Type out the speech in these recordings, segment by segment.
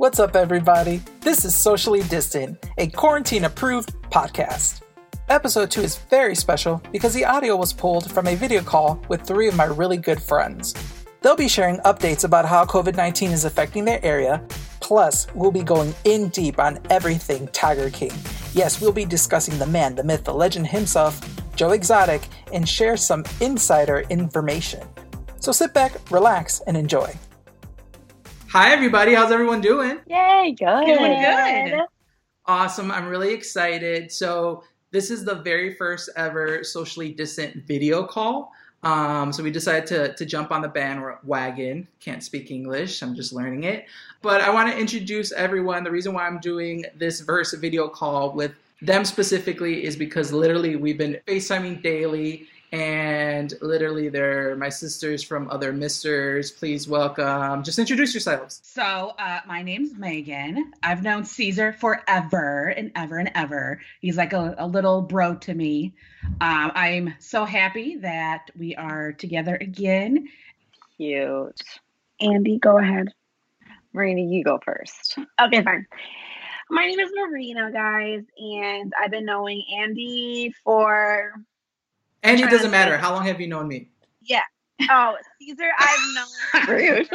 What's up, everybody? This is Socially Distant, a quarantine approved podcast. Episode 2 is very special because the audio was pulled from a video call with three of my really good friends. They'll be sharing updates about how COVID 19 is affecting their area, plus, we'll be going in deep on everything Tiger King. Yes, we'll be discussing the man, the myth, the legend himself, Joe Exotic, and share some insider information. So sit back, relax, and enjoy. Hi, everybody. How's everyone doing? Yay, good. Doing good. Awesome. I'm really excited. So, this is the very first ever socially distant video call. Um, so we decided to, to jump on the bandwagon. Can't speak English, I'm just learning it. But I want to introduce everyone. The reason why I'm doing this verse video call with them specifically is because literally we've been FaceTiming daily and literally they're my sisters from other misters. Please welcome. Just introduce yourselves. So, uh, my name's Megan. I've known Caesar forever and ever and ever. He's like a, a little bro to me. Um, I'm so happy that we are together again. Cute. Andy, go ahead. Marina, you go first. Okay, fine. My name is Marina, guys, and I've been knowing Andy for And it doesn't matter. How long have you known me? yeah. Oh, Caesar, I've known Rude.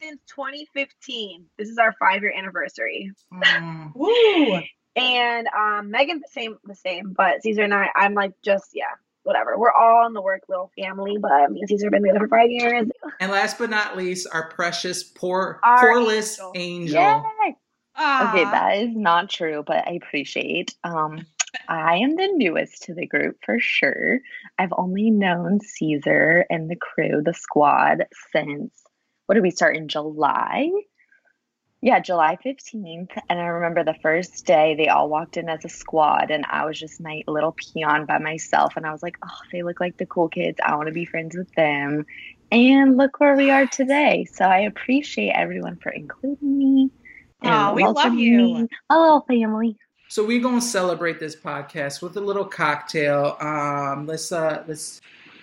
since 2015. This is our five year anniversary. Mm, Woo! And um, Megan's the same, the same, but Caesar and I, I'm like just yeah, whatever. We're all in the work little family, but me and Caesar have been together for five years. And last but not least, our precious poor Our poreless angel. angel. Yay. Okay, that is not true, but I appreciate. Um, I am the newest to the group for sure. I've only known Caesar and the crew, the squad, since what did we start in July? Yeah, July 15th. And I remember the first day they all walked in as a squad, and I was just my little peon by myself. And I was like, oh, they look like the cool kids. I want to be friends with them. And look where we are today. So I appreciate everyone for including me. Aw, we love you. me. A little family. So we're gonna celebrate this podcast with a little cocktail. Um, let's uh, let's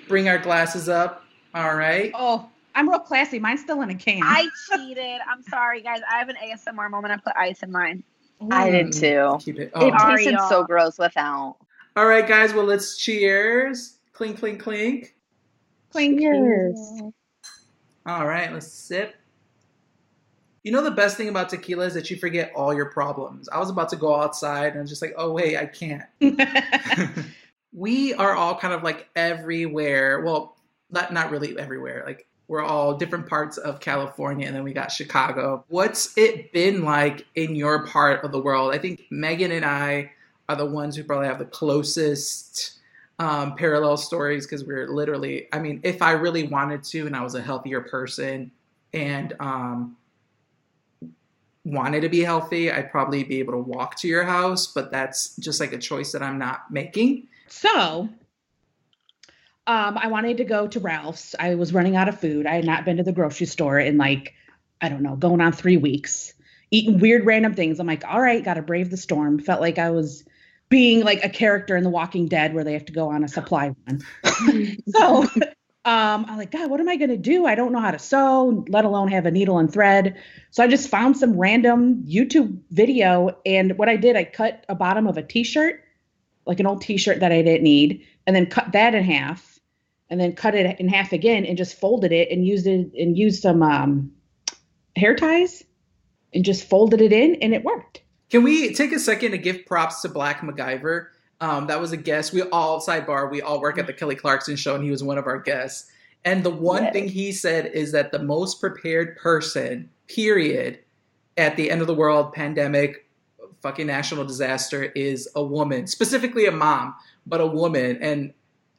bring our glasses up. All right. Oh, I'm real classy. Mine's still in a can. I cheated. I'm sorry, guys. I have an ASMR moment. I put ice in mine. I did too. Keep it. It Oh. Sorry, tasted so y'all. gross without. All right, guys. Well, let's cheers. Clink, clink, clink. Clink. Cheers. All right, let's sip. You know the best thing about tequila is that you forget all your problems. I was about to go outside and I'm just like, oh wait, I can't. we are all kind of like everywhere. Well, not not really everywhere. Like we're all different parts of California, and then we got Chicago. What's it been like in your part of the world? I think Megan and I are the ones who probably have the closest um, parallel stories because we're literally. I mean, if I really wanted to, and I was a healthier person, and um, wanted to be healthy, I'd probably be able to walk to your house. But that's just like a choice that I'm not making. So, um, I wanted to go to Ralph's. I was running out of food. I had not been to the grocery store in like, I don't know, going on three weeks, eating weird random things. I'm like, all right, got to brave the storm. Felt like I was being like a character in The Walking Dead where they have to go on a supply run. so, um, I'm like, God, what am I going to do? I don't know how to sew, let alone have a needle and thread. So I just found some random YouTube video. And what I did, I cut a bottom of a t shirt like an old t-shirt that I didn't need, and then cut that in half, and then cut it in half again, and just folded it and used it and used some um, hair ties, and just folded it in, and it worked. Can we take a second to give props to Black MacGyver? Um, that was a guest. We all sidebar. We all work at the Kelly Clarkson show, and he was one of our guests. And the one Yes. thing he said is that the most prepared person, period, at the end of the world, pandemic, fucking national disaster, is a woman, specifically a mom, but a woman. And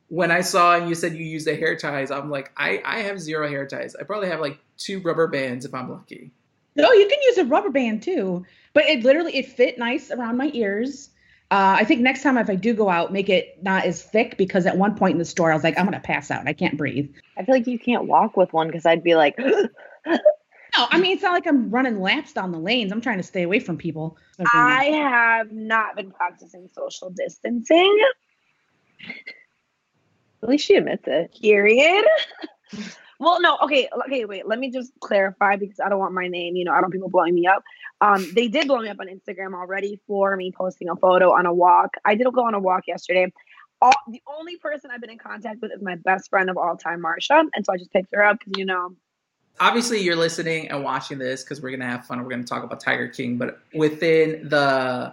when I saw and you said you use the hair ties, I'm like, I, I have zero hair ties. I probably have like two rubber bands if I'm lucky. No, you can use a rubber band too, but it literally it fit nice around my ears. Uh, I think next time if I do go out, make it not as thick because at one point in the store I was like, I'm gonna pass out. I can't breathe. I feel like you can't walk with one because I'd be like, No, I mean it's not like I'm running laps down the lanes. I'm trying to stay away from people. I have not been practicing social distancing. at least she admits it. Period. Well, no, okay, okay, wait. Let me just clarify because I don't want my name. You know, I don't people blowing me up. Um, they did blow me up on Instagram already for me posting a photo on a walk. I did go on a walk yesterday. All, the only person I've been in contact with is my best friend of all time, Marsha, and so I just picked her up because you know. Obviously, you're listening and watching this because we're gonna have fun. We're gonna talk about Tiger King, but within the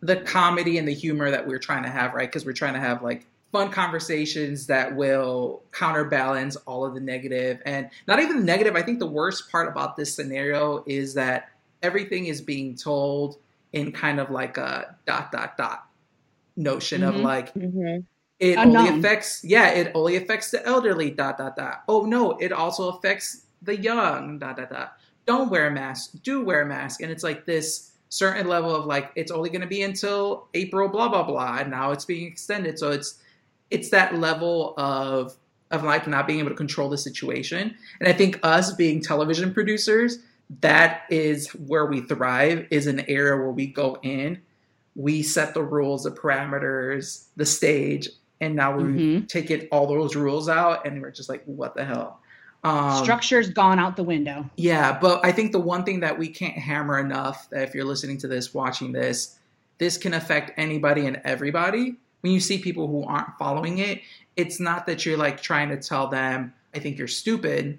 the comedy and the humor that we're trying to have, right? Because we're trying to have like fun conversations that will counterbalance all of the negative and not even the negative. I think the worst part about this scenario is that everything is being told in kind of like a dot dot dot notion Mhm. of like Mm-hmm. it Unknown. only affects yeah it only affects the elderly dot dot dot oh no it also affects the young dot dot dot don't wear a mask do wear a mask and it's like this certain level of like it's only going to be until april blah blah blah and now it's being extended so it's it's that level of of like not being able to control the situation and i think us being television producers that is where we thrive is an area where we go in we set the rules the parameters the stage and now we Mhm. take it all those rules out and we're just like what the hell um, Structure's gone out the window. yeah, but I think the one thing that we can't hammer enough that if you're listening to this, watching this, this can affect anybody and everybody. When you see people who aren't following it, it's not that you're like trying to tell them, I think you're stupid.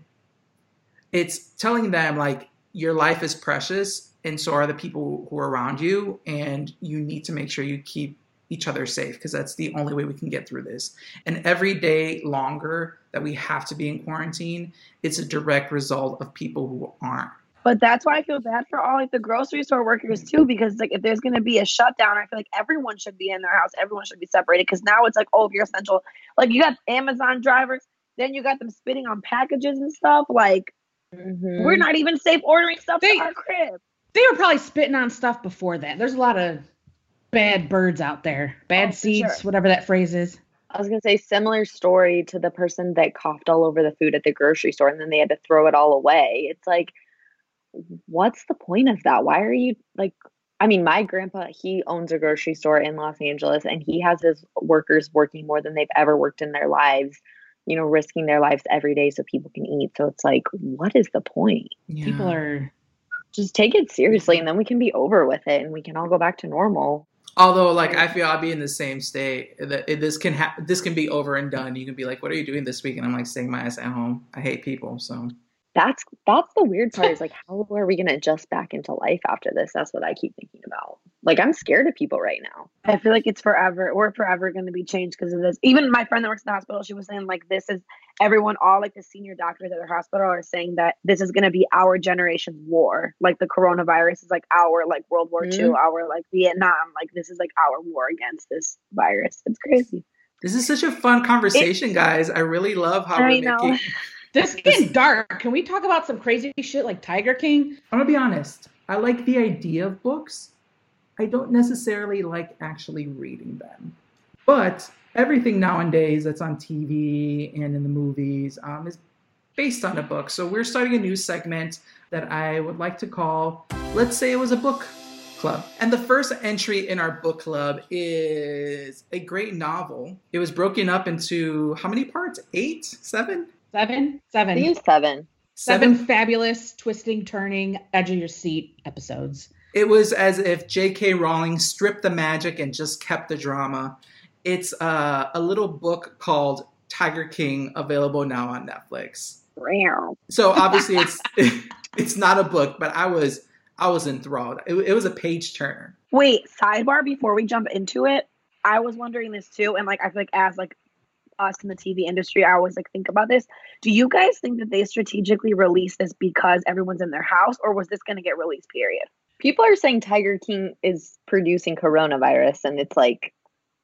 It's telling them like your life is precious and so are the people who are around you and you need to make sure you keep each other safe because that's the only way we can get through this. And every day longer that we have to be in quarantine, it's a direct result of people who aren't. But that's why I feel bad for all like the grocery store workers too, because like if there's gonna be a shutdown, I feel like everyone should be in their house. Everyone should be separated. Because now it's like, oh, if you're essential, like you got Amazon drivers, then you got them spitting on packages and stuff. Like Mm-hmm. we're not even safe ordering stuff They- to our crib. They were probably spitting on stuff before that. There's a lot of bad birds out there. Bad Oh, seeds, sure. whatever that phrase is. I was gonna say similar story to the person that coughed all over the food at the grocery store and then they had to throw it all away. It's like, what's the point of that? Why are you like? I mean, my grandpa he owns a grocery store in Los Angeles and he has his workers working more than they've ever worked in their lives. You know, risking their lives every day so people can eat. So it's like, what is the point? People are Just take it seriously and then we can be over with it and we can all go back to normal. Although, like, I feel I'll be in the same state. That this can ha- this can be over and done. You can be like, "What are you doing this week?" And I'm like, "Staying my ass at home." I hate people, so That's that's the weird part is like how are we gonna adjust back into life after this? That's what I keep thinking about. Like I'm scared of people right now. I feel like it's forever. We're forever going to be changed because of this. Even my friend that works in the hospital, she was saying like this is everyone, all like the senior doctors at their hospital are saying that this is going to be our generation's war. Like the coronavirus is like our like World War II, Mhm. our like Vietnam. Like this is like our war against this virus. It's crazy. this is such a fun conversation, guys. I really love how I we're know. making. this is getting dark. Can we talk about some crazy shit like Tiger King? I'm gonna be honest. I like the idea of books. I don't necessarily like actually reading them. But everything nowadays that's on TV and in the movies um, is based on a book. So we're starting a new segment that I would like to call Let's Say It Was a Book Club. And the first entry in our book club is a great novel. It was broken up into how many parts? Eight? Seven? Seven? I Seven. think it's seven. Seven fabulous, twisting, turning, edge of your seat episodes. It was as if J.K. Rowling stripped the magic and just kept the drama. It's uh, a little book called Tiger King, available now on Netflix. Meow. So obviously, it's it's not a book, but I was I was enthralled. It, it was a page turner. Wait, sidebar before we jump into it. I was wondering this too, and like I feel like as like us in the TV industry, I always like think about this. Do you guys think that they strategically released this because everyone's in their house, or was this going to get released? Period. People are saying Tiger King is producing coronavirus, and it's like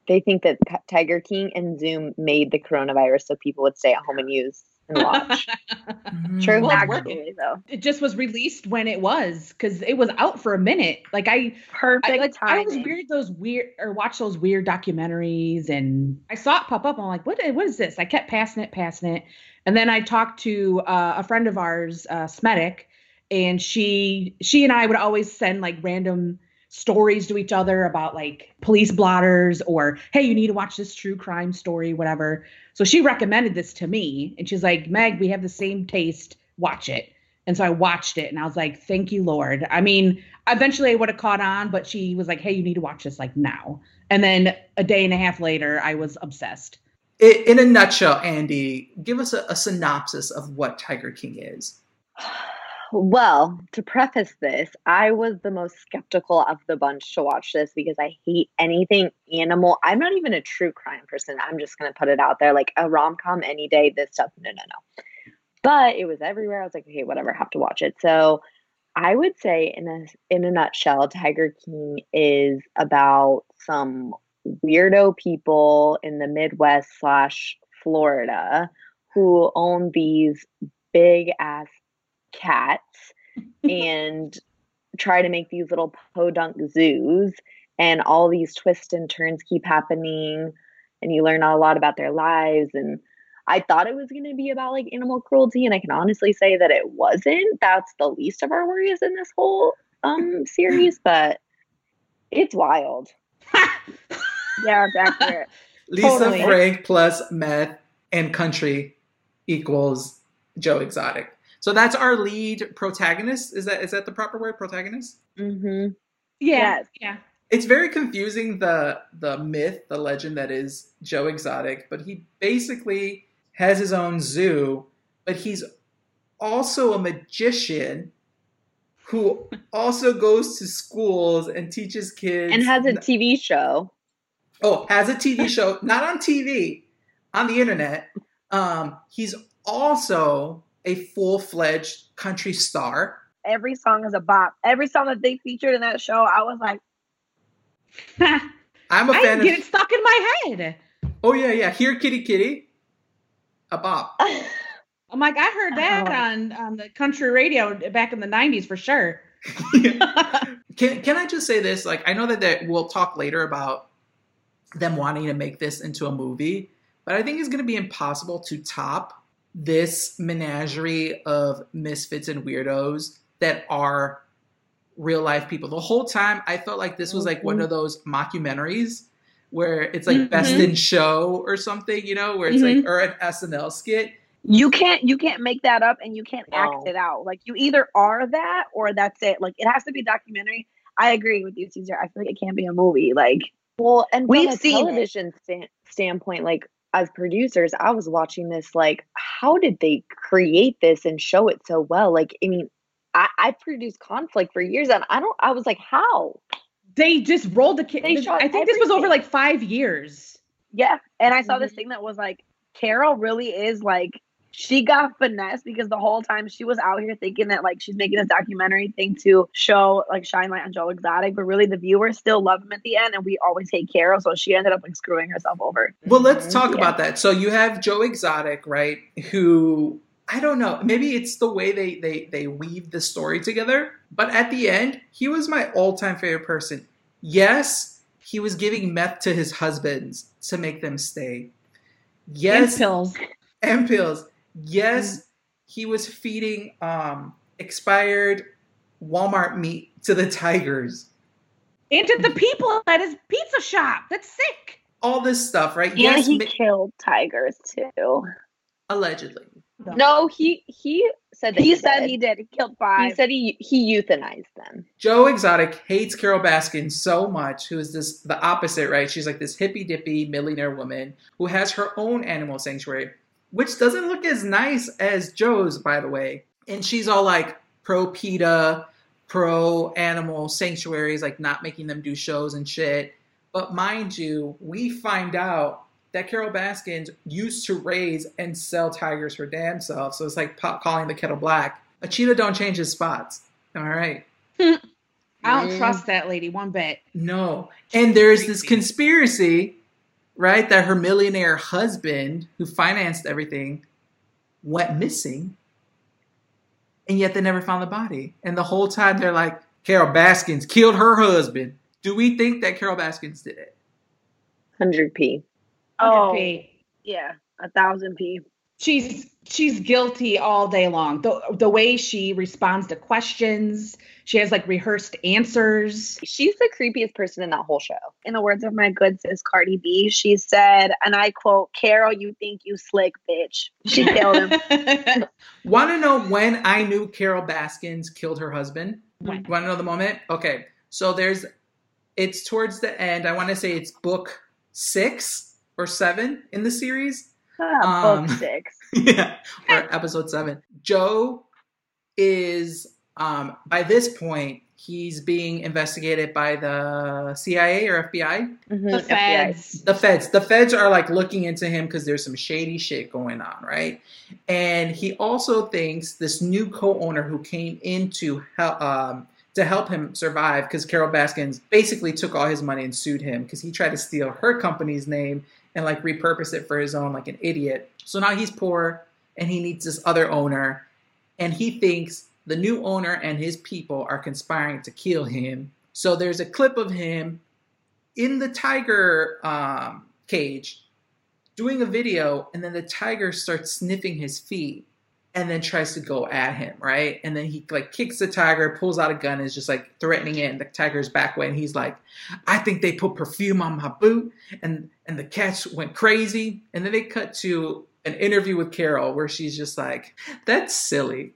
they think that Tiger King and Zoom made the coronavirus so people would stay at home and use and watch. True. Well, Actually, though, it just was released when it was because it was out for a minute. Like I, perfect I like I timing. always read those weird or watch those weird documentaries, and I saw it pop up. I'm like, what? What is this? I kept passing it, passing it, and then I talked to uh, a friend of ours, uh, Smetic, and she she and I would always send like random stories to each other about like police blotters or hey you need to watch this true crime story whatever so she recommended this to me and she's like meg we have the same taste. Watch it. And so i watched it and i was like thank you lord. I mean eventually i would have caught on but she was like hey you need to watch this like now. And then a day and a half later i was obsessed. In a nutshell, Andy, give us a, a synopsis of what Tiger King is. Well, to preface this, I was the most skeptical of the bunch to watch this because I hate anything animal. I'm not even a true crime person. I'm just going to put it out there like a rom com any day, this stuff, no, no, no. But it was everywhere. I was like, okay, whatever, have to watch it. So I would say, in a in a nutshell, Tiger King is about some weirdo people in the Midwest slash Florida who own these big ass cats and try to make these little podunk zoos and all these twists and turns keep happening and you learn a lot about their lives and I thought it was going to be about like animal cruelty and I can honestly say that it wasn't. That's the least of our worries in this whole um series, but it's wild. Yeah, it's accurate. Lisa Totally. Frank plus meth and country equals Joe Exotic. So that's our lead protagonist. Is that is that the proper word? Protagonist? Mm-hmm. yeah yeah It's very confusing the the myth, the legend that is Joe Exotic, but he basically has his own zoo, but he's also a magician who also goes to schools and teaches kids And has a TV show. Oh, has a TV show, not on TV, on the internet. Um, he's also a full fledged country star. Every song is a bop. Every song that they featured in that show, I was like, I'm a fan get of. it stuck in my head Oh yeah, yeah. Here, kitty, kitty, a bop. i'm like i heard that Oh. on on the country radio back in the 90s for sure can Can I just say this? Like, I know that they, we'll talk later about them wanting to make this into a movie, but I think it's going to be impossible to top this menagerie of misfits and weirdos that are real life people. The whole time, I felt like this was like one of those mockumentaries where it's like best Mhm. in show or something, you know, where it's like or an SNL skit. you can't you can't make that up and you can't No. act it out. Like you either are that or that's it. Like it has to be a documentary. I agree with you, Caesar. I feel like it can't be a movie. Like Well, and We've from a seen television sta- standpoint, like as producers, I was watching this. Like, how did they create this and show it so well? Like, I mean, I, I produced conflict for years, and I don't. I was like, how? they just rolled the kid i think this was over like five years Yeah. And I saw this Mhm. thing that was like, Carole really is like, she got finessed because the whole time she was out here thinking that like she's making this documentary thing to show like shine light on Joe Exotic, but really the viewers still love him at the end and we always hate Carole. So she ended up like screwing herself over. Well, let's talk Yeah. about that. So you have Joe Exotic, right? Who I don't know. Maybe it's the way they they they weave the story together. But at the end, he was my all time favorite person. Yes, he was giving meth to his husbands to make them stay. Yes, and pills and pills. Yes, he was feeding um expired Walmart meat to the tigers. and to the people at his pizza shop that's sick All this stuff, right? And yes, he ma- killed tigers too. allegedly. No, he he said that He he, said did. he did. He killed five. He said he he euthanized them. Joe Exotic hates Carole Baskin so much, who is this the opposite, right? She's like this hippy dippy millionaire woman who has her own animal sanctuary, which doesn't look as nice as Joe's, by the way. And she's all like pro PETA, pro animal sanctuaries, like not making them do shows and shit. But mind you, we find out that Carole Baskins used to raise and sell tigers her damn self. So it's like pot calling the kettle black. A cheetah don't change his spots. All right. i don't Mm. trust that lady one bit No. And there's this conspiracy, right, that her millionaire husband, who financed everything, went missing. And yet they never found the body. And the whole time they're like, Carole Baskins killed her husband. Do we think that Carole Baskins did it? Hundred p. Oh, 100p. yeah, a thousand p. she's she's guilty all day long. The the way she responds to questions, she has like rehearsed answers. She's the creepiest person in that whole show. In the words of my good sis Cardi B, she said, and I quote, Carole, you think you slick, bitch. She killed him. Want to know when I knew Carole Baskins killed her husband? When? Want to know the moment? Okay, so there's, it's towards the end. I want to say it's book six or seven in the series. Ah, Um, book six. yeah, or episode seven. Joe is um by this point he's being investigated by the CIA or FBI. Mhm, the FBI. feds. The feds. The feds are like looking into him because there's some shady shit going on, right? And he also thinks this new co-owner who came in to help um to help him survive because Carole Baskins basically took all his money and sued him because he tried to steal her company's name and like repurpose it for his own like an idiot. So now he's poor and he needs this other owner and he thinks the new owner and his people are conspiring to kill him. So there's a clip of him in the tiger um, cage doing a video, and then the tiger starts sniffing his feet and then tries to go at him, right? And then he like kicks the tiger, pulls out a gun, is just like threatening it, and the tiger's back way, and he's like, I think they put perfume on my boot, and and the cats went crazy. And then they cut to an interview with Carole where she's just like, That's silly.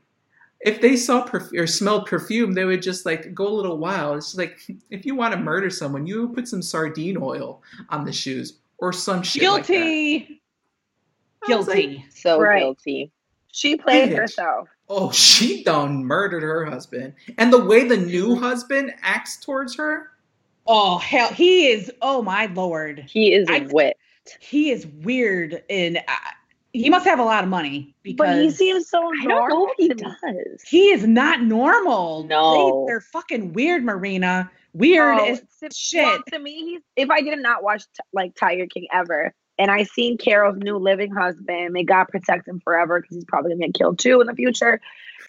If they saw perf- or smelled perfume, they would just like go a little wild. It's like if you want to murder someone, you put some sardine oil on the shoes or some shit like that. Guilty. Like, Guilty. So Right. guilty. She played Bitch. herself. Oh, she done murdered her husband. And the way the new husband acts towards her, Oh hell, he is. Oh my lord, He is I- a wit. he is weird, and uh, he must have a lot of money because But he seems so I don't normal. know if he does. he is not normal. No. they, are fucking weird, Marina. Weird Oh, as to- shit. well, to me, he's, if I did not watch t- like Tiger King ever, and I seen Carole's new living husband, may God protect him forever because he's probably gonna get killed too in the future.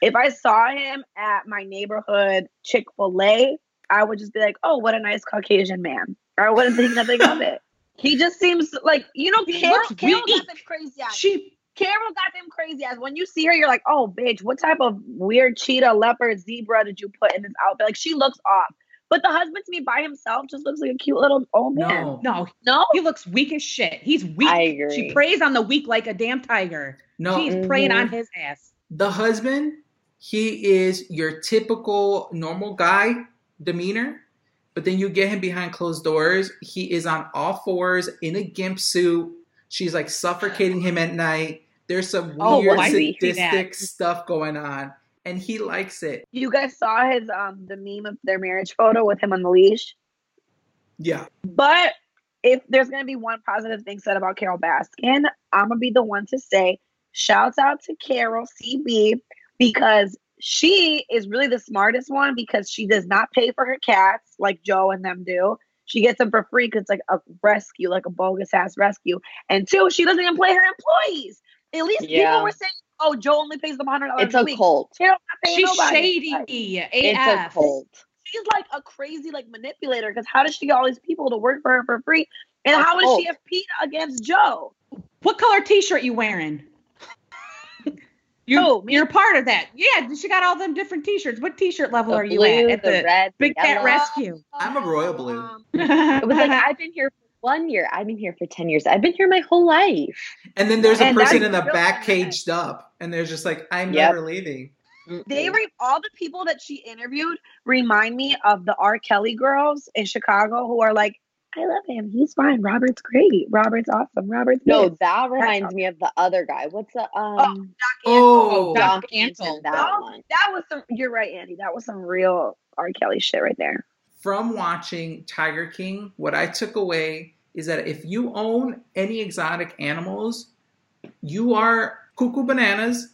If I saw him at my neighborhood Chick Fil A, I would just be like, "Oh, what a nice Caucasian man." I wouldn't think nothing of it. He just seems like you know, Carole, looks Carole weak. got them crazy eyes. she Carole got them crazy eyes. When you see her, you're like, "Oh, bitch, what type of weird cheetah, leopard, zebra did you put in this outfit?" Like she looks off. But the husband to me by himself just looks like a cute little old man. no, no, No, he looks weak as shit. He's weak. I She agree. preys on the weak like a damn tiger. no. She's preying Mhm. on his ass. The husband, he is your typical normal guy demeanor, but then you get him behind closed doors. He is on all fours in a gimp suit. She's like suffocating him at night. There's some Oh, weird sadistic stuff going on, and he likes it. you guys saw his um the meme of their marriage photo with him on the leash. Yeah, But if there's gonna be one positive thing said about Carole Baskin, I'm gonna be the one to say, shouts out to Carole CB because she is really the smartest one because she does not pay for her cats like Joe and them do. She gets them for free because it's like a rescue, like a bogus ass rescue. And two, she doesn't even pay her employees. At least Yeah. people were saying, "Oh, Joe only pays them hundred dollars It's a a week." cult. Carole's not She's nobody. shady. Like, It's a cult. she's like a crazy like manipulator because how does she get all these people to work for her for free? And A how does she have Pete against Joe? What color T-shirt you wearing? You're, me? you're part of that. Yeah, she got all them different T-shirts. What T-shirt level The are you blue, at? At the, the, red, Big the Cat. Rescue. I'm a royal blue. Um, It was like I've been here for one year. I've been here for ten years. I've been here my whole life. and then there's a And person in the real back caged up, and they're just like, "I'm Yep. never leaving." they re- all the people that she interviewed remind me of the R. Kelly girls in Chicago who are like, I love him. He's fine. Robert's great. Robert's awesome. Robert's no, this." that reminds me of the other guy. What's the um? Doc Oh, Doc Doc Antle. Antle, That That, one. that was some. You're right, Andy. That was some real R. Kelly shit right there. from watching Tiger King, what I took away is that if you own any exotic animals, you are cuckoo bananas,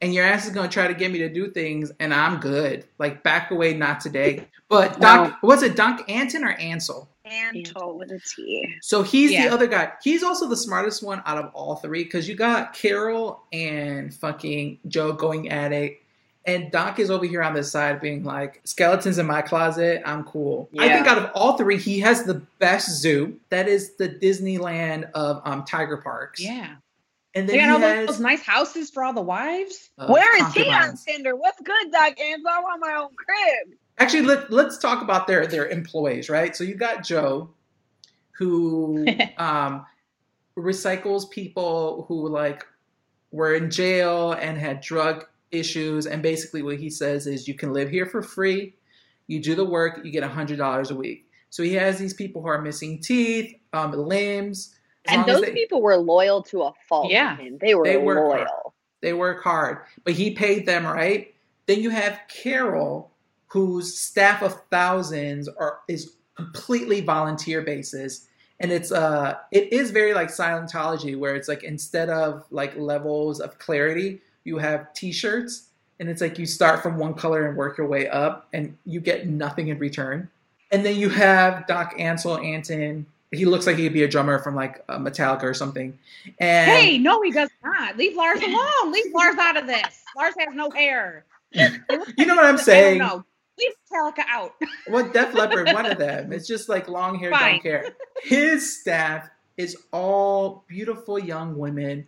and your ass is gonna try to get me to do things, and I'm good. Like back away, not today. But Doc, was it Doc Anton or Ansel? Antle with a T. So he's Yeah. the other guy. He's also the smartest one out of all three because you got Carole and fucking Joe going at it. And Doc is over here on the side being like, skeletons in my closet, I'm cool. I think out of all three, he has the best zoo. That is the Disneyland of um, Tiger Parks. Yeah. And They got he all has those nice houses for all the wives. uh, Where is he on. Tinder? What's good, Doc Ansel? I want my own crib. Actually, let, let's talk about their their employees, right? So you got Joe, who um, recycles people who like were in jail and had drug issues, and basically what he says is you can live here for free, you do the work, you get a hundred dollars a week. So he has these people who are missing teeth, um, limbs. And those they- people were loyal to a fault. Yeah. They were They work hard. loyal. They work hard, but he paid them right. Then you have Carol, whose staff of thousands are is completely volunteer basis, and it's uh it is very like Scientology, where it's like instead of like levels of clarity, you have T-shirts, and it's like you start from one color and work your way up, and you get nothing in return. And then you have Doc Ansel Anton. He looks like he could be a drummer from like uh, Metallica or something. And Hey, no, he does not. Leave Lars alone. Leave Lars out of this. Lars has no hair. you know what I'm saying? know. Leave Metallica out. What Def Leppard, one of them. It's just like long hair, Fine. don't care. His staff is all beautiful young women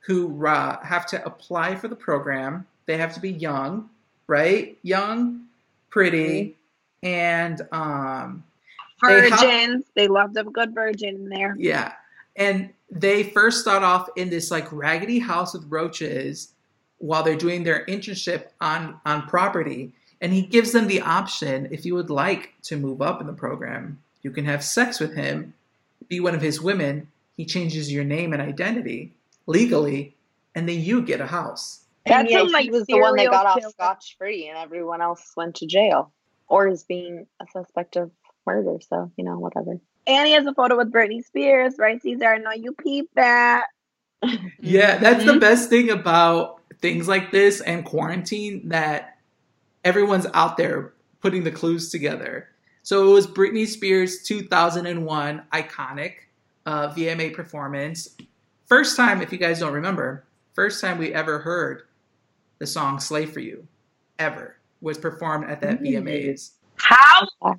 who uh, have to apply for the program. They have to be young, right? Young, pretty, and um, They have- Virgins. They loved a good virgin in there. yeah. And they first start off in this like raggedy house with roaches while they're doing their internship on on property. And he gives them the option if you would like to move up in the program, you can have sex with him, be one of his women. He changes your name and identity legally, and then you get a house. And That's yeah, some, he was the one that serial got off killer. scotch free, and everyone else went to jail or is being a suspect of murder. So you know, whatever. Annie has a photo with Britney Spears, right, Caesar? I know you peeped that. Yeah, that's the Mhm. best thing about things like this and quarantine that everyone's out there putting the clues together. So it was Britney Spears' 2001 iconic uh, VMA performance. First time, if you guys don't remember, first time we ever heard the song Slave for You, ever, was performed at that. VMAs. How? How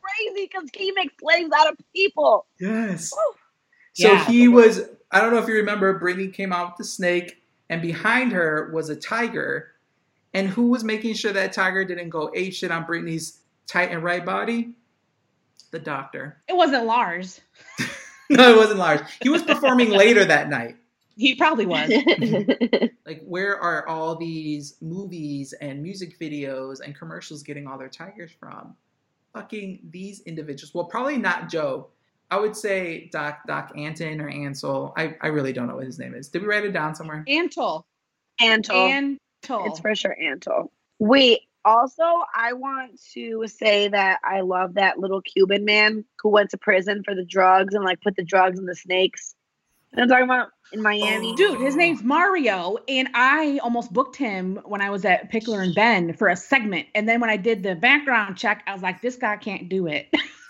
crazy? Because he makes slaves out of people. Yes. Woo. So Yeah. he was, I don't know if you remember, Britney came out with the snake, and behind her was a tiger. And who was making sure that tiger didn't go ape shit on Britney's tight and right body? The doctor. It wasn't Lars. No, it wasn't Lars. He was performing later that night. He probably was. Like, where are all these movies and music videos and commercials getting all their tigers from? Fucking these individuals. Well, probably not Joe. I would say Doc Doc Anton or Ansel. I, I really don't know what his name is. Did we write it down somewhere? Antle. Antle. Antle. It's for sure Antle. Wait, also, I want to say that I love that little Cuban man who went to prison for the drugs and like put the drugs in the snakes. I'm talking about in Miami? Oh. Dude, his name's Mario, and I almost booked him when I was at Pickler and Ben for a segment. And then when I did the background check, I was like, this guy can't do it.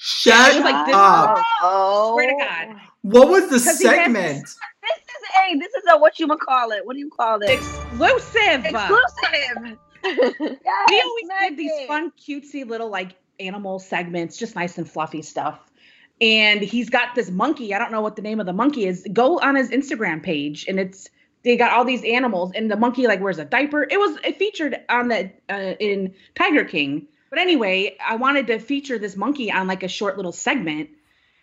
Shut was like this- up. oh, Swear to God. What was the he has segment? this- This is a this is a what you would call it? What do you call it? Exclusive. Exclusive. yes, we always did these fun, cutesy little like animal segments, just nice and fluffy stuff. And he's got this monkey. I don't know what the name of the monkey is. Go on his Instagram page, and it's they got all these animals, and the monkey like wears a diaper. It was it featured on the uh, in Tiger King. But anyway, I wanted to feature this monkey on like a short little segment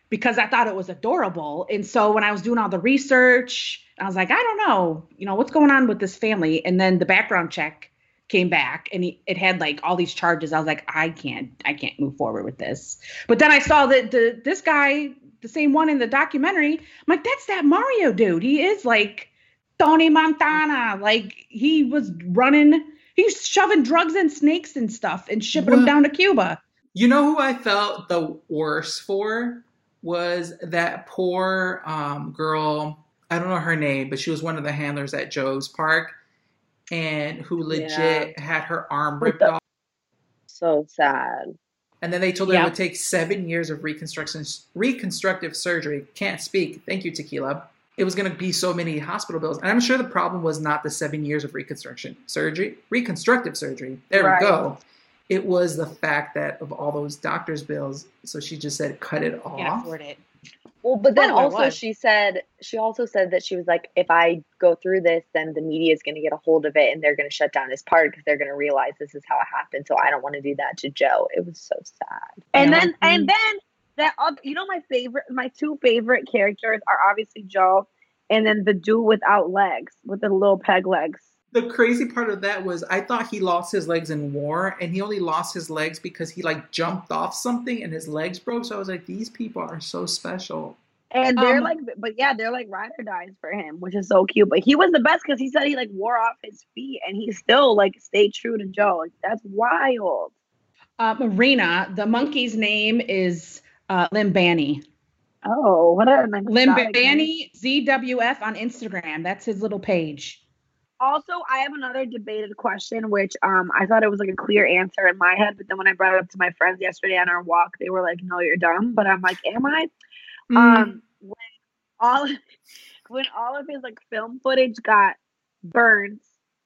because I thought it was adorable. And so when I was doing all the research, I was like, I don't know, you know, what's going on with this family? And then the background check came back and he, it had like all these charges. I was like, I can't, I can't move forward with this. But then I saw that the this guy, the same one in the documentary, I'm like, that's that Mario dude. He is like Tony Montana. Like he was running, he was shoving drugs and snakes and stuff and shipping them down to Cuba. You know who I felt the worst for was that poor um, girl. I don't know her name, but she was one of the handlers at Joe's Park, and who legit had her arm ripped the- off. so sad. And then they told her Yeah. it would take seven years of reconstruction, reconstructive surgery. Can't speak. Thank you, tequila. It was going to be so many hospital bills, and I'm sure the problem was not the seven years of reconstruction surgery, reconstructive surgery. There Right. we go. It was the fact that of all those doctors' bills. So she just said, cut it off. Can't afford it. Well, but then Part also was. she said she also said that she was like, if I go through this, then the media is going to get a hold of it and they're going to shut down his part because they're going to realize this is how it happened. So I don't want to do that to Joe. It was so sad. And Yeah. then and mm. then that other, you know my favorite my two favorite characters are obviously Joe and then the dude without legs with the little peg legs. The crazy part of that was I thought he lost his legs in war, and he only lost his legs because he like jumped off something and his legs broke. So I was like, these people are so special. And they're Um, like but yeah, they're like ride or dies for him, which is so cute. But he was the best because he said he like wore off his feet and he still like stayed true to Joe. Like that's wild. Uh, Marina, the monkey's name is uh, Limbani. Oh, what a nice exotic name. Limbani ZWF on Instagram. That's his little page. Also, I have another debated question, which um I thought it was like a clear answer in my head, but then when I brought it up to my friends yesterday on our walk, they were like, "No, you're dumb." But I'm like, "Am I?" Mm. Um, when all when all of his like film footage got burned,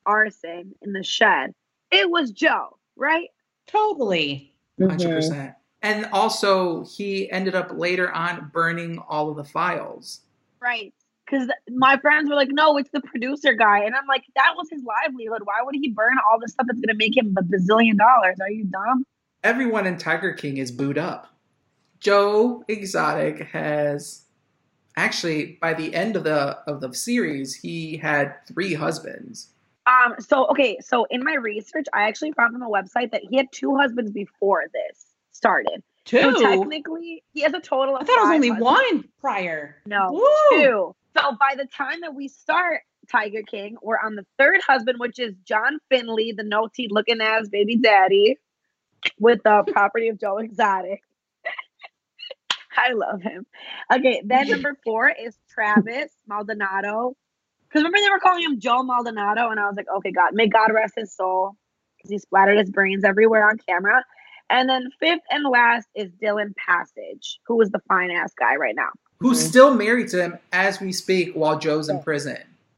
arson in the shed, it was Joe, right? Totally. Mm-hmm. 100 percent. And also, he ended up later on burning all of the files. Right. Because my friends were like, "No, it's the producer guy," and I'm like, "That was his livelihood. Why would he burn all the stuff that's gonna make him a bazillion dollars? Are you dumb?" Everyone in Tiger King is booed up. Joe Exotic has actually by the end of the of the series, he had three husbands. Um, so okay, so in my research, I actually found on the website that he had two husbands before this started. Two. So technically, he has a total of I thought it was only one prior. No, Woo! two. So by the time that we start Tiger King, we're on the third husband, which is John Finlay, the no teeth looking ass baby daddy, with the property of Joe Exotic. I love him. Okay, then number four is Travis Maldonado. Because remember they were calling him Joe Maldonado, and I was like, okay, God, may God rest his soul, because he splattered his brains everywhere on camera. And then fifth and last is Dillon Passage, who is the fine ass guy right now. Who's still married to him as we speak while Joe's in prison.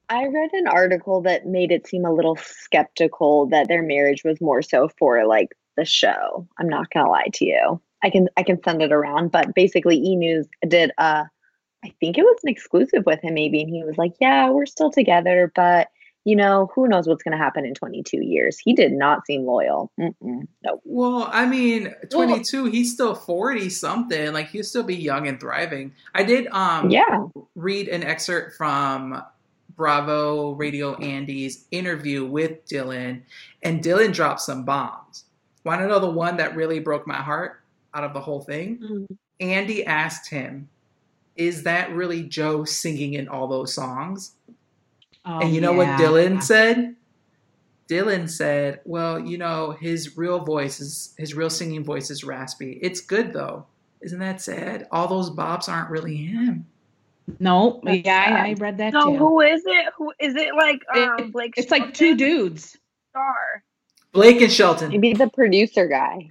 I read an article that made it seem a little skeptical that their marriage was more so for like the show. I'm not gonna lie to you. I can I can send it around, but basically E News did uh I think it was an exclusive with him maybe and he was like, "Yeah, we're still together, but you know, who knows what's going to happen in 22 years." He did not seem loyal. Mm-mm. Well, I mean, 22, he's still 40 something. Like he'll still be young and thriving. I did um Yeah. read an excerpt from Bravo Radio Andy's interview with Dillon, and Dillon dropped some bombs. Want to know the one that really broke my heart out of the whole thing? Andy asked him, Is that really Joe singing in all those songs? Oh, and you know yeah. what Dillon said? Dillon said, Well, you know, his real voice is his real singing voice is raspy. It's good though. Isn't that sad? All those bops aren't really him. No, That's yeah. I, I read that So too. who is it? Who is it? Like um, Blake. it's like two dudes. Star. Blake and Shelton. Maybe the producer guy.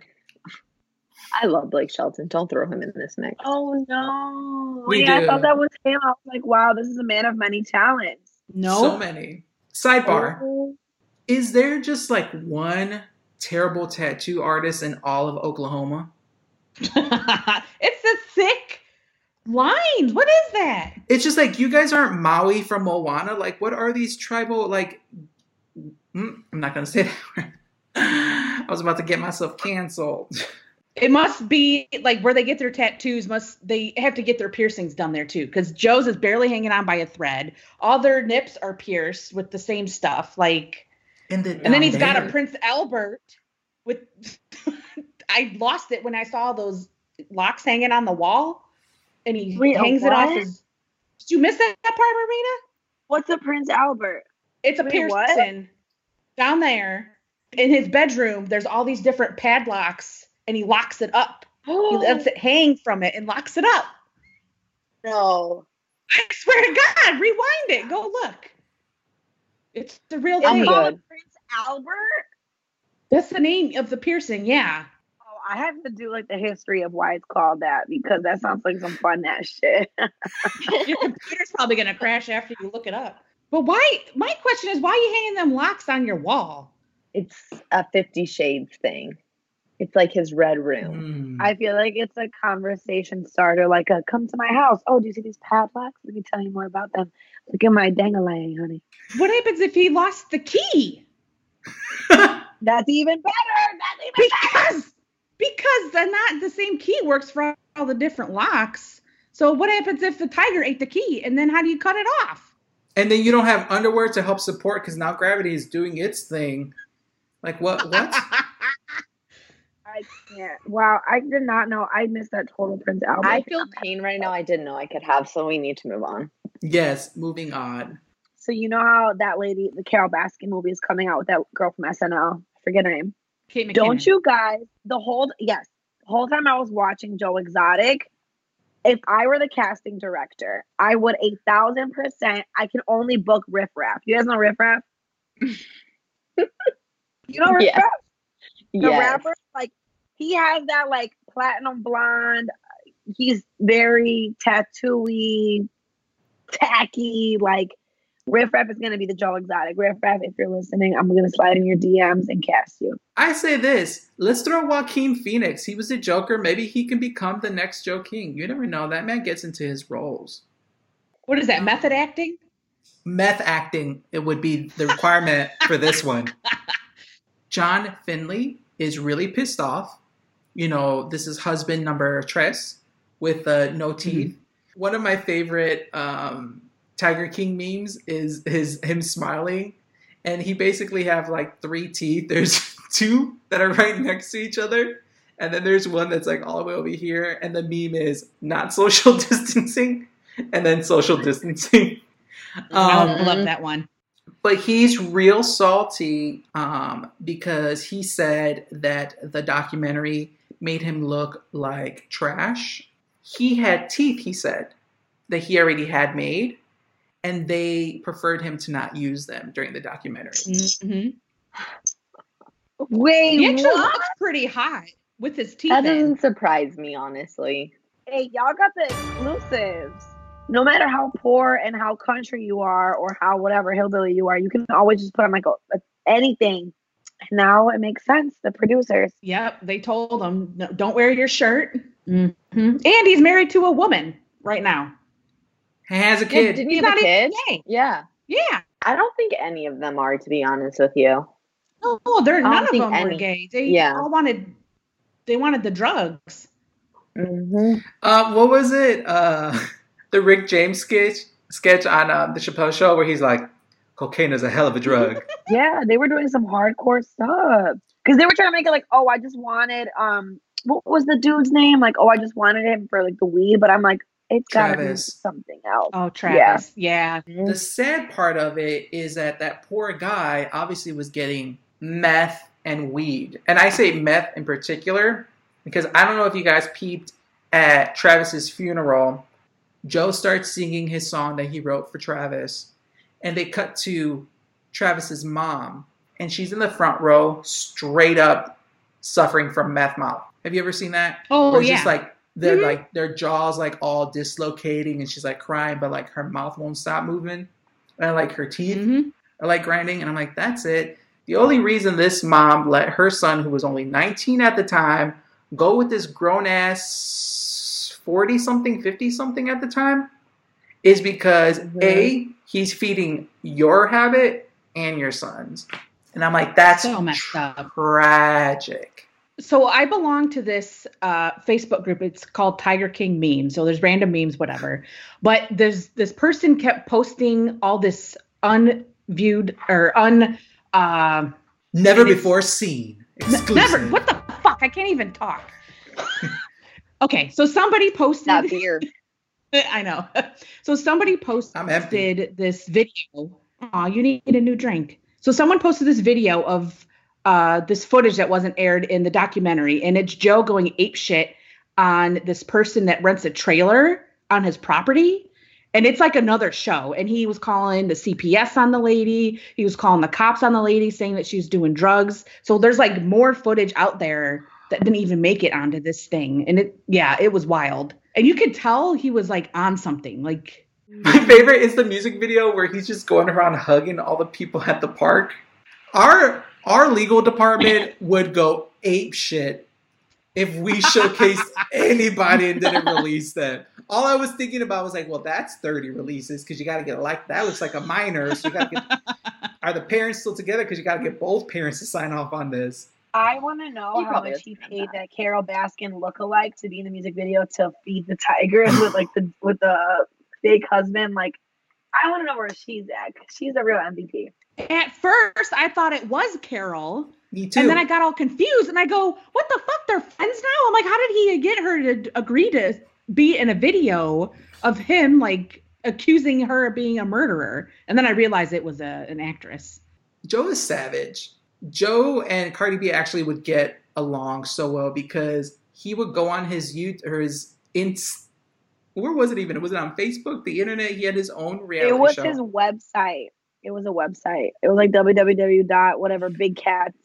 I love Blake Shelton. Don't throw him in this mix. Oh no! We yeah, I thought that was him. I was like, wow, this is a man of many talents. No, So many. Sidebar. Oh. Is there just like one terrible tattoo artist in all of Oklahoma? it's a thick lines. What is that? It's just like you guys aren't Maui from Moana. Like, what are these tribal like? Mm, I'm not gonna say that. I was about to get myself canceled. It must be like where they get their tattoos. Must they have to get their piercings done there too? Because Joe's is barely hanging on by a thread. All their nips are pierced with the same stuff. Like, And then, and then um, he's down got a Prince Albert with. I lost it when I saw those locks hanging on the wall, and he Wait, hangs it off his. Did you miss that part, Marina? What's a Prince Albert? It's a Wait, what? piercing down there in his bedroom. There's all these different padlocks, and he locks it up. He lets it hang from it and locks it up. no. I swear to God, rewind it. Go look. It's the real Is I'm it thing. good. called a Prince Albert? That's the name of the piercing. Yeah. Oh, I have to do like the history of why it's called that because that sounds like some fun ass shit. Your computer's probably gonna crash after you look it up. But why? My question is, why are you hanging them locks on your wall? It's a Fifty Shades thing. It's like his red room. Mm. I feel like it's a conversation starter, like a come to my house. Oh, do you see these padlocks? Let me tell you more about them. Look at my dangalang, honey. What happens if he lost the key? That's even better. That's even better. Because because the not the same key works for all the different locks. So what happens if the tiger ate the key and then how do you cut it off? and then you don't have underwear to help support because now gravity is doing its thing. Like what? What? I can't. Wow, I did not know. I missed that Total Prince album. I feel pain right now. I didn't know I could have, so we need to move on. yes. Moving on. So you know how that lady, the Carole Baskin movie, is coming out with that girl from SNL. I forget her name. Kate McKinnon. Don't you guys? The whole yes, the whole time I was watching Joe Exotic, if I were the casting director, I would a thousand percent. I can only book Riff Raff. You guys know Riff Raff? you know Riff Yes. Raff, the Yes. rapper. Like he has that like platinum blonde. He's very tattooy, tacky. Like Riff Raff is gonna be the Joe Exotic. Riff Raff, if you're listening, I'm gonna slide in your DMs and cast you. I say this. Let's throw Joaquin Phoenix. He was a Joker. Maybe he can become the next Joe King. You never know. That man gets into his roles. What is that? Method acting? Meth acting, it would be the requirement for this one. John Finlay is really pissed off. You know, this is husband number tres with uh, no teeth. One of my favorite um, Tiger King memes is his him smiling, and he basically have like three teeth. There's two that are right next to each other, and then there's one that's like all the way over here. And the meme is not social distancing, and then social distancing. I Um, love that one. but he's real salty um, because he said that the documentary made him look like trash. He had teeth, he said, that he already had made, and they preferred him to not use them during the documentary. Mhm. Wait, He actually what? looks pretty hot with his teeth That in. doesn't surprise me, honestly. Hey, y'all got the exclusives. No matter how poor and how country you are, or how whatever hillbilly you are, you can always just put on like a, a- anything. And now it makes sense. The producers. Yep, they told him, "No, don't wear your shirt. hmm And he's married to a woman right now. He has a kid. didn't He's you have not a kid? even gay. Yeah. Yeah. I don't think any of them are, to be honest with you. No, they're none of think them were gay. They Yeah. all wanted they wanted the drugs. Mm-hmm. Uh, what was it? Uh, the Rick James sketch sketch on uh, the Chappelle Show where he's like, "Cocaine is a hell of a drug." Yeah, they were doing some hardcore stuff because they were trying to make it like, oh, I just wanted um, what was the dude's name? Like, oh, I just wanted him for like the weed, but I'm like, it's gotta Travis. be something else. Oh, Travis. Yeah. The sad part of it is that that poor guy obviously was getting meth and weed. And I say meth in particular because I don't know if you guys peeped at Travis's funeral. Joe starts singing his song that he wrote for Travis, and they cut to Travis's mom, and she's in the front row, straight up suffering from meth mouth. Have you ever seen that? Oh, Where it's yeah. just like they're Mhm. like their jaws like all dislocating, and she's like crying, but like her mouth won't stop moving, and like her teeth Mhm. are like grinding, and I'm like, that's it. The only reason this mom let her son, who was only 19 at the time, go with this grown ass 40 something, 50 something at the time, is because Mhm. a he's feeding your habit and your son's, and I'm like, that's So messed up. tragic. So I belong to this uh, Facebook group. It's called Tiger King Memes. So there's random memes, whatever. But there's this person kept posting all this unviewed or un uh, Never before seen. Exclusive. never. What the fuck? I can't even talk. okay, so somebody posted. That beer. I know. So somebody posted this video. Aw, you need a new drink. So someone posted this video of uh, this footage that wasn't aired in the documentary, and it's Joe going ape shit on this person that rents a trailer on his property. And it's like another show. And he was calling the CPS on the lady. He was calling the cops on the lady, saying that she's doing drugs. So there's like more footage out there that didn't even make it onto this thing. And it, yeah, it was wild. And you could tell he was like on something. Like, My favorite is the music video where he's just going around hugging all the people at the park. Our our legal department would go ape shit if we showcased anybody and didn't release them. All I was thinking about was like, well, that's 30 releases because you got to get like that looks like a minor. So you got to get. Are the parents still together? Because you got to get both parents to sign off on this. I want to know He how much he paid that. that Carole Baskin lookalike to be in the music video to feed the tiger with like the with the fake husband. Like, I want to know where she's at. She's a real MVP. At first, I thought it was Carole. Me too. And then I got all confused and I go, what the fuck? They're friends now? I'm like, how did he get her to agree to be in a video of him like accusing her of being a murderer? And then I realized it was a, an actress. Joe is savage. Joe and Cardi B actually would get along so well because he would go on his YouTube or his ins. Where was it even? Was it on Facebook, the internet? He had his own reality show. it was show. his website. It was a website. It was like www dot whatever big cats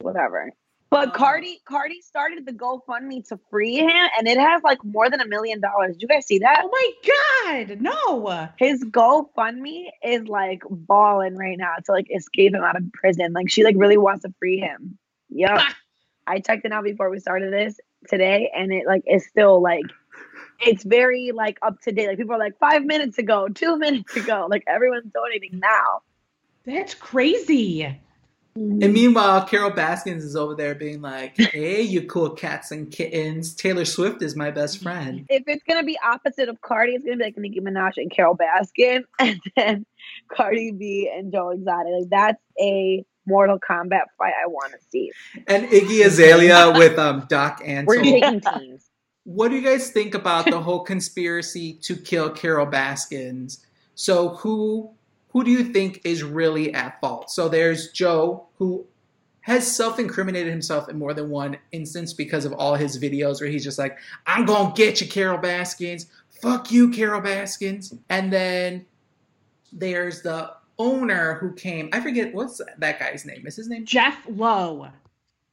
whatever. But Oh. Cardi Cardi started the GoFundMe to free him, and it has like more than a million dollars. Did you guys see that? Oh my God, no. His GoFundMe is like balling right now to like escape him out of prison. Like she like really wants to free him. Yep. Ah. I checked it out before we started this today, and it like is still like it's very like up to date. Like people are like five minutes ago, two minutes ago. Like everyone's donating now. That's crazy. And meanwhile, Carole Baskins is over there being like, "Hey, you cool cats and kittens. Taylor Swift is my best friend." if it's gonna be opposite of Cardi, it's gonna be like Nicki Minaj and Carole Baskin, and then Cardi B and Joe Exotic. Like that's a Mortal Kombat fight I want to see. And Iggy Azalea with um Doc We're taking teams. What do you guys think about the whole conspiracy to kill Carole Baskins? So who who do you think is really at fault? So there's Joe who has self-incriminated himself in more than one instance because of all his videos where he's just like, "I'm going to get you Carole Baskins. Fuck you Carole Baskins." And then there's the owner who came. I forget what's that guy's name. Is his name Jeff Lowe.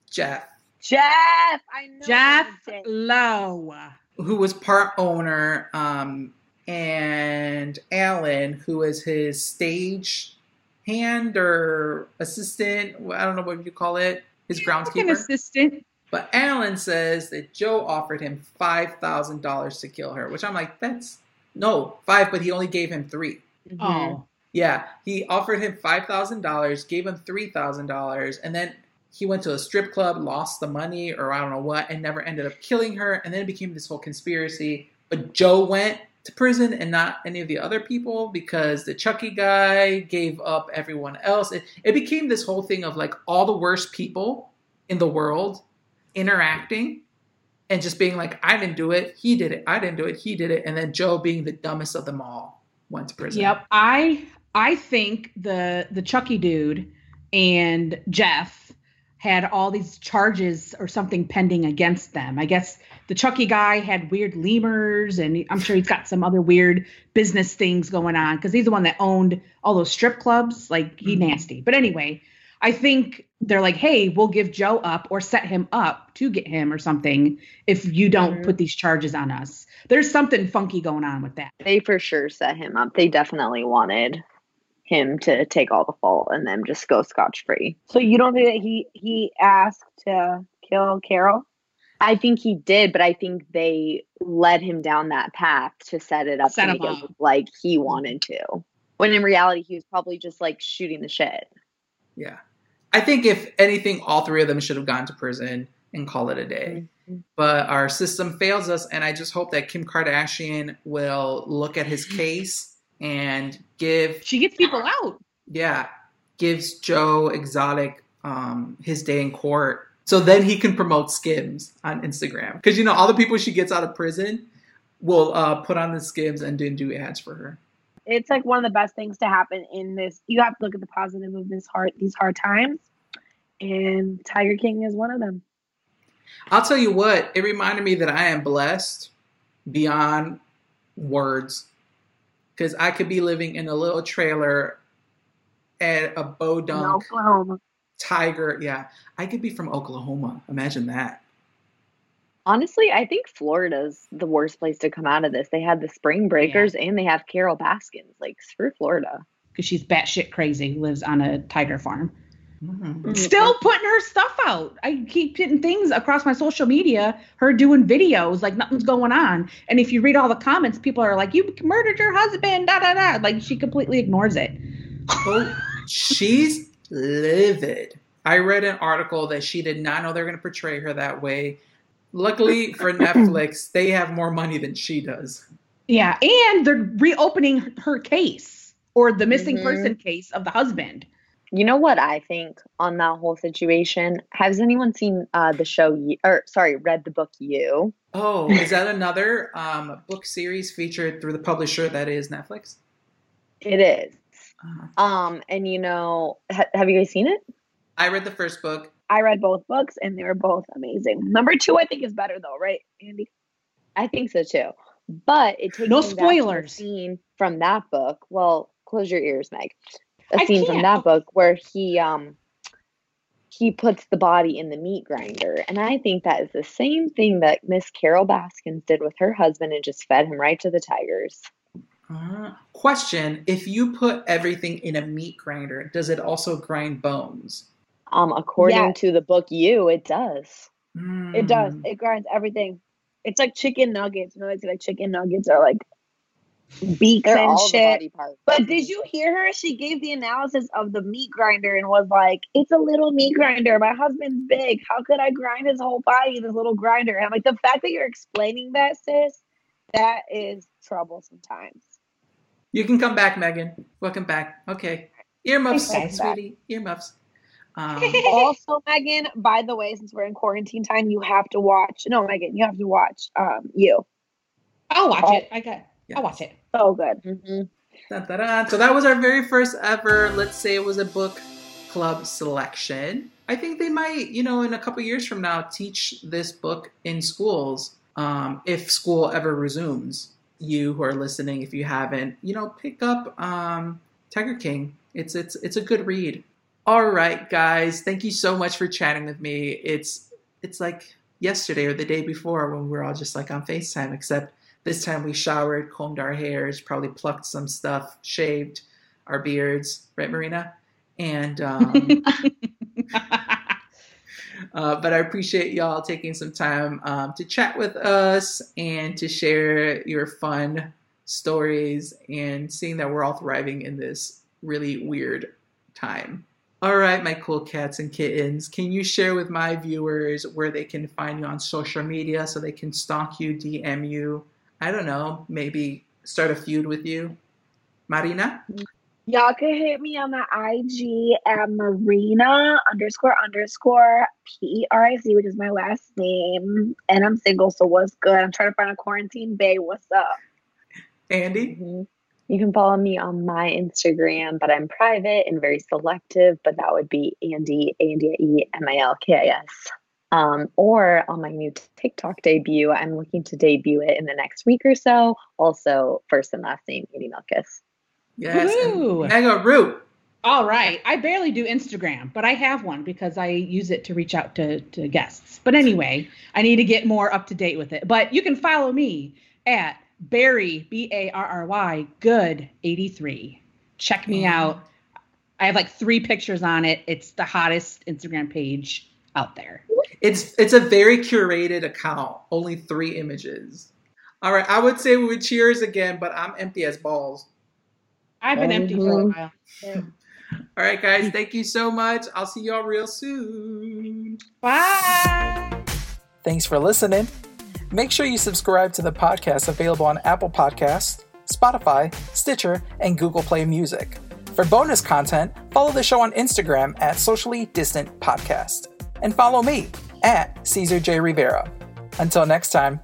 Jeff? Jeff, I know. Jeff Jay. Lowe. who was part owner, um, and Allen, who is his stage hand or assistant. I don't know what you call it. His An groundskeeper. assistant. But Alan says that Joe offered him five thousand dollars to kill her, which I'm like, that's no five, but he only gave him three. Mhm. Oh. Yeah, he offered him five thousand dollars, gave him three thousand dollars, and then he went to a strip club, lost the money, or I don't know what, and never ended up killing her. And then it became this whole conspiracy. But Joe went to prison and not any of the other people because the Chucky guy gave up everyone else. It, it became this whole thing of like all the worst people in the world interacting and just being like, I didn't do it, he did it, I didn't do it, he did it, and then Joe being the dumbest of them all went to prison. Yep. I I think the the Chucky dude and Jeff had all these charges or something pending against them. I guess the Chucky guy had weird lemurs, and I'm sure he's got some other weird business things going on because he's the one that owned all those strip clubs. Like he Mhm. nasty. But anyway, I think they're like, hey, we'll give Joe up or set him up to get him or something if you don't Mhm. put these charges on us. There's something funky going on with that. They for sure set him up. They definitely wanted him to take all the fault and then just go scotch free. So you don't think that he he asked to kill Carole? I think he did, but I think they led him down that path to set it up Set to make it like he wanted to. When in reality, he was probably just like shooting the shit. Yeah. I think if anything, all three of them should have gone to prison and call it a day. Mhm. But our system fails us, and I just hope that Kim Kardashian will look at his case and give, She gets people out. yeah, gives Joe Exotic um, his day in court. So then he can promote Skims on Instagram. Because, you know, all the people she gets out of prison will uh, put on the Skims and then do ads for her. It's like one of the best things to happen in this. You have to look at the positive of this hard these hard times, and Tiger King is one of them. I'll tell you what, it reminded me that I am blessed beyond words. Because I could be living in a little trailer at a In Bodunk Oklahoma. Tiger. Yeah, I could be from Oklahoma. Imagine that. Honestly, I think Florida's the worst place to come out of this. They had the spring breakers and they have Carole Baskins. Like, screw Florida. because she's batshit crazy, lives on a tiger farm. Mm. Still putting her stuff out. I keep getting things across my social media, her doing videos like nothing's going on. And if you read all the comments, people are like, You murdered your husband, da da da. Like she completely ignores it. Oh, she's livid. I read an article that she did not know they're going to portray her that way. Luckily for Netflix, they have more money than she does. Yeah, and they're reopening her case or the missing Mhm. person case of the husband. You know what I think on that whole situation? Has anyone seen uh, the show, you, or sorry, read the book You? Oh, is that another um, book series featured through the publisher that is Netflix? It is. Uh, Um, and you know, ha- have you guys seen it? I read the first book. I read both books and they were both amazing. Number two, I think, is better though, right, Andy? I think so too. But it takes No me a spoilers. scene from that book. Well, close your ears, Meg. A I scene from can't. that book where he um he puts the body in the meat grinder, and I think that is the same thing that Miss Carole Baskins did with her husband and just fed him right to the tigers. Uh, question: If you put everything in a meat grinder, does it also grind bones? Um, according Yeah. to the book, you it does. It does. Mm. It grinds everything. It's like chicken nuggets. You know, it's like chicken nuggets are like beaks They're and shit. But did you hear her? She gave the analysis of the meat grinder and was like, "It's a little meat grinder. My husband's big. How could I grind his whole body in this little grinder?" And I'm like, the fact that you're explaining that, sis, that is trouble sometimes. You can come back, Megan. Welcome back. Okay. Earmuffs, Thanks, guys. sweetie. Earmuffs. Um, also, Megan, by the way, since we're in quarantine time, you have to watch. No, Megan, you have to watch. Um, you. I'll watch Oh. it. I got. I'll watch it. So good. Mhm. Dun, dun, dun. So that was our very first ever, let's say it was a book club selection. I think they might, you know, in a couple years from now, teach this book in schools um, if school ever resumes. You who are listening, if you haven't, you know, pick up um, Tiger King. It's it's it's a good read. All right, guys, thank you so much for chatting with me. It's it's like yesterday or the day before when we were all just like on FaceTime, except this time we showered, combed our hairs, probably plucked some stuff, shaved our beards, right, Marina? And um, uh, but I appreciate y'all taking some time um, to chat with us and to share your fun stories and seeing that we're all thriving in this really weird time. All right, my cool cats and kittens, can you share with my viewers where they can find you on social media so they can stalk you, DM you? I don't know, maybe start a feud with you? Marina? Y'all can hit me on the IG at Marina underscore underscore P E R I C, which is my last name. And I'm single, so what's good? I'm trying to find a quarantine bay. What's up? Andy? Mhm. You can follow me on my Instagram, but I'm private and very selective. But that would be Andy A N D E M I L K I S. Um, or on my new TikTok debut, I'm looking to debut it in the next week or so. Also, first and last name Andy Milkis. Yes. Mega Root. All right. I barely do Instagram, but I have one because I use it to reach out to, to guests. But anyway, I need to get more up to date with it. But you can follow me at Barry, B A R R Y, good 83. Check me Mhm. out. I have like three pictures on it. It's the hottest Instagram page out there. It's it's a very curated account. Only three images. All right, I would say we would cheers again, but I'm empty as balls. I've been empty for a Mhm. while. All right, guys, thank you so much. I'll see y'all real soon. Bye. Thanks for listening. Make sure you subscribe to the podcast available on Apple Podcasts, Spotify, Stitcher, and Google Play Music. For bonus content, follow the show on Instagram at Socially Distant Podcast. And follow me at Caesar J. Rivera. Until next time,